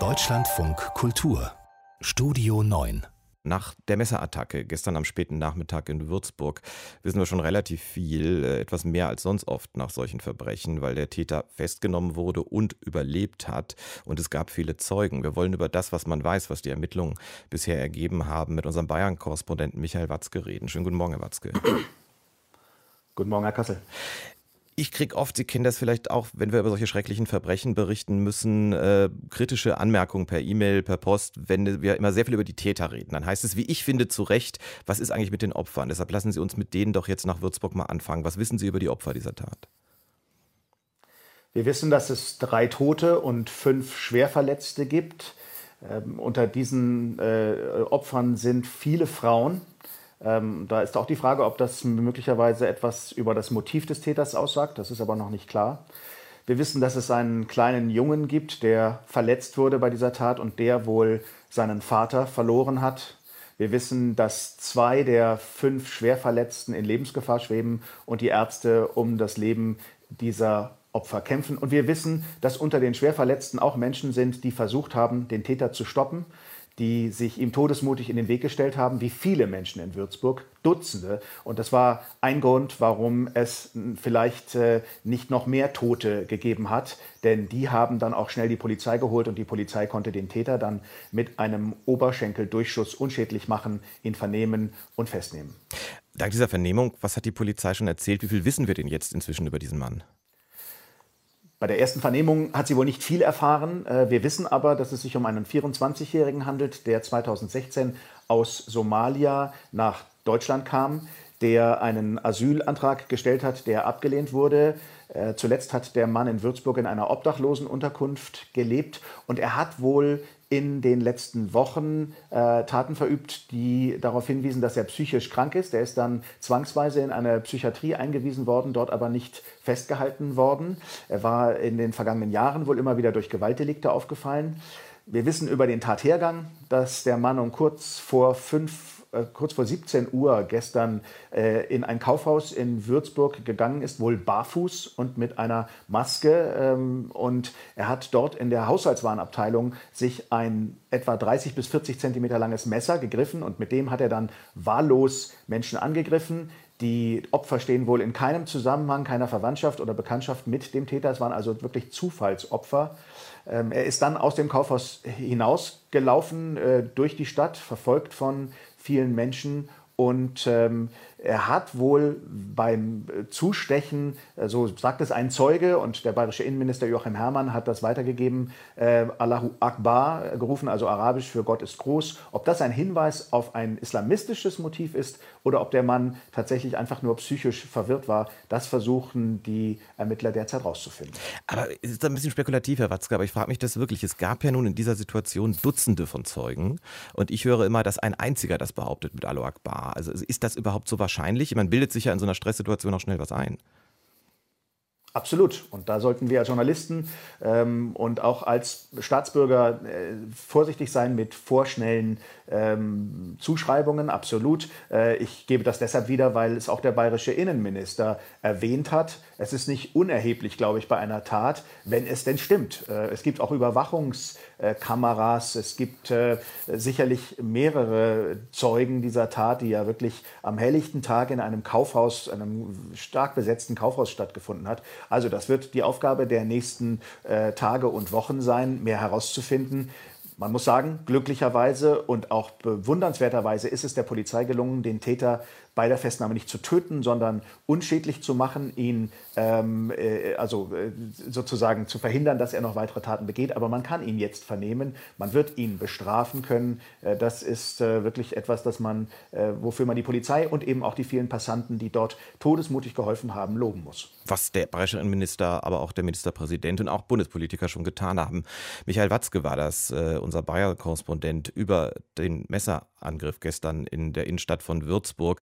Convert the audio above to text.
Deutschlandfunk Kultur Studio 9 nach der Messerattacke gestern am späten Nachmittag in Würzburg wissen wir schon relativ viel, äh, etwas mehr als sonst oft nach solchen Verbrechen, weil der Täter festgenommen wurde und überlebt hat. Und es gab viele Zeugen. Wir wollen über das, was man weiß, was die Ermittlungen bisher ergeben haben, mit unserem Bayern-Korrespondenten Michael Watzke reden. Schönen guten Morgen, Herr Watzke. Guten Morgen, Herr Kassel. Ich kriege oft, Sie kennen das vielleicht auch, wenn wir über solche schrecklichen Verbrechen berichten müssen, äh, kritische Anmerkungen per E-Mail, per Post, wenn wir immer sehr viel über die Täter reden. Dann heißt es, wie ich finde, zu Recht, was ist eigentlich mit den Opfern? Deshalb lassen Sie uns mit denen doch jetzt nach Würzburg mal anfangen. Was wissen Sie über die Opfer dieser Tat? Wir wissen, dass es drei Tote und fünf Schwerverletzte gibt. Ähm, unter diesen äh, Opfern sind viele Frauen. Ähm, da ist auch die Frage, ob das möglicherweise etwas über das Motiv des Täters aussagt. Das ist aber noch nicht klar. Wir wissen, dass es einen kleinen Jungen gibt, der verletzt wurde bei dieser Tat und der wohl seinen Vater verloren hat. Wir wissen, dass zwei der fünf Schwerverletzten in Lebensgefahr schweben und die Ärzte um das Leben dieser Opfer kämpfen. Und wir wissen, dass unter den Schwerverletzten auch Menschen sind, die versucht haben, den Täter zu stoppen die sich ihm todesmutig in den Weg gestellt haben, wie viele Menschen in Würzburg, Dutzende. Und das war ein Grund, warum es vielleicht äh, nicht noch mehr Tote gegeben hat, denn die haben dann auch schnell die Polizei geholt und die Polizei konnte den Täter dann mit einem Oberschenkeldurchschuss unschädlich machen, ihn vernehmen und festnehmen. Dank dieser Vernehmung, was hat die Polizei schon erzählt? Wie viel wissen wir denn jetzt inzwischen über diesen Mann? Bei der ersten Vernehmung hat sie wohl nicht viel erfahren. Äh, wir wissen aber, dass es sich um einen 24-Jährigen handelt, der 2016 aus Somalia nach Deutschland kam, der einen Asylantrag gestellt hat, der abgelehnt wurde. Äh, zuletzt hat der Mann in Würzburg in einer Obdachlosenunterkunft gelebt und er hat wohl in den letzten Wochen äh, Taten verübt, die darauf hinwiesen, dass er psychisch krank ist. Er ist dann zwangsweise in eine Psychiatrie eingewiesen worden, dort aber nicht festgehalten worden. Er war in den vergangenen Jahren wohl immer wieder durch Gewaltdelikte aufgefallen. Wir wissen über den Tathergang, dass der Mann um kurz vor fünf kurz vor 17 Uhr gestern äh, in ein Kaufhaus in Würzburg gegangen ist, wohl barfuß und mit einer Maske. Ähm, und er hat dort in der Haushaltswarenabteilung sich ein etwa 30 bis 40 Zentimeter langes Messer gegriffen und mit dem hat er dann wahllos Menschen angegriffen. Die Opfer stehen wohl in keinem Zusammenhang, keiner Verwandtschaft oder Bekanntschaft mit dem Täter. Es waren also wirklich Zufallsopfer. Ähm, er ist dann aus dem Kaufhaus hinausgelaufen äh, durch die Stadt, verfolgt von vielen Menschen. Und ähm, er hat wohl beim Zustechen, äh, so sagt es ein Zeuge und der bayerische Innenminister Joachim Herrmann hat das weitergegeben, äh, Allahu Akbar gerufen, also arabisch für Gott ist groß. Ob das ein Hinweis auf ein islamistisches Motiv ist oder ob der Mann tatsächlich einfach nur psychisch verwirrt war, das versuchen die Ermittler derzeit rauszufinden. Aber es ist ein bisschen spekulativ, Herr Watzke, aber ich frage mich das wirklich. Es gab ja nun in dieser Situation Dutzende von Zeugen und ich höre immer, dass ein einziger das behauptet mit Allahu Akbar. Also ist das überhaupt so wahrscheinlich? Wahrscheinlich? Man bildet sich ja in so einer Stresssituation auch schnell was ein. Absolut. Und da sollten wir als Journalisten ähm, und auch als Staatsbürger äh, vorsichtig sein mit vorschnellen ähm, Zuschreibungen. Absolut. Äh, ich gebe das deshalb wieder, weil es auch der bayerische Innenminister erwähnt hat. Es ist nicht unerheblich, glaube ich, bei einer Tat, wenn es denn stimmt. Äh, es gibt auch Überwachungskameras. Es gibt äh, sicherlich mehrere Zeugen dieser Tat, die ja wirklich am helllichten Tag in einem Kaufhaus, einem stark besetzten Kaufhaus stattgefunden hat. Also das wird die Aufgabe der nächsten äh, Tage und Wochen sein, mehr herauszufinden. Man muss sagen, glücklicherweise und auch bewundernswerterweise ist es der Polizei gelungen, den Täter bei der Festnahme nicht zu töten, sondern unschädlich zu machen, ihn ähm, äh, also äh, sozusagen zu verhindern, dass er noch weitere Taten begeht. Aber man kann ihn jetzt vernehmen, man wird ihn bestrafen können. Äh, das ist äh, wirklich etwas, das man, äh, wofür man die Polizei und eben auch die vielen Passanten, die dort todesmutig geholfen haben, loben muss. Was der bayerische Innenminister, aber auch der Ministerpräsident und auch Bundespolitiker schon getan haben. Michael Watzke war das, äh, unser Bayer-Korrespondent, über den Messerangriff gestern in der Innenstadt von Würzburg.